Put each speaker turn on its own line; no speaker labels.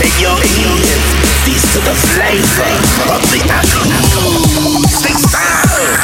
Take your heels, feast to the flavor.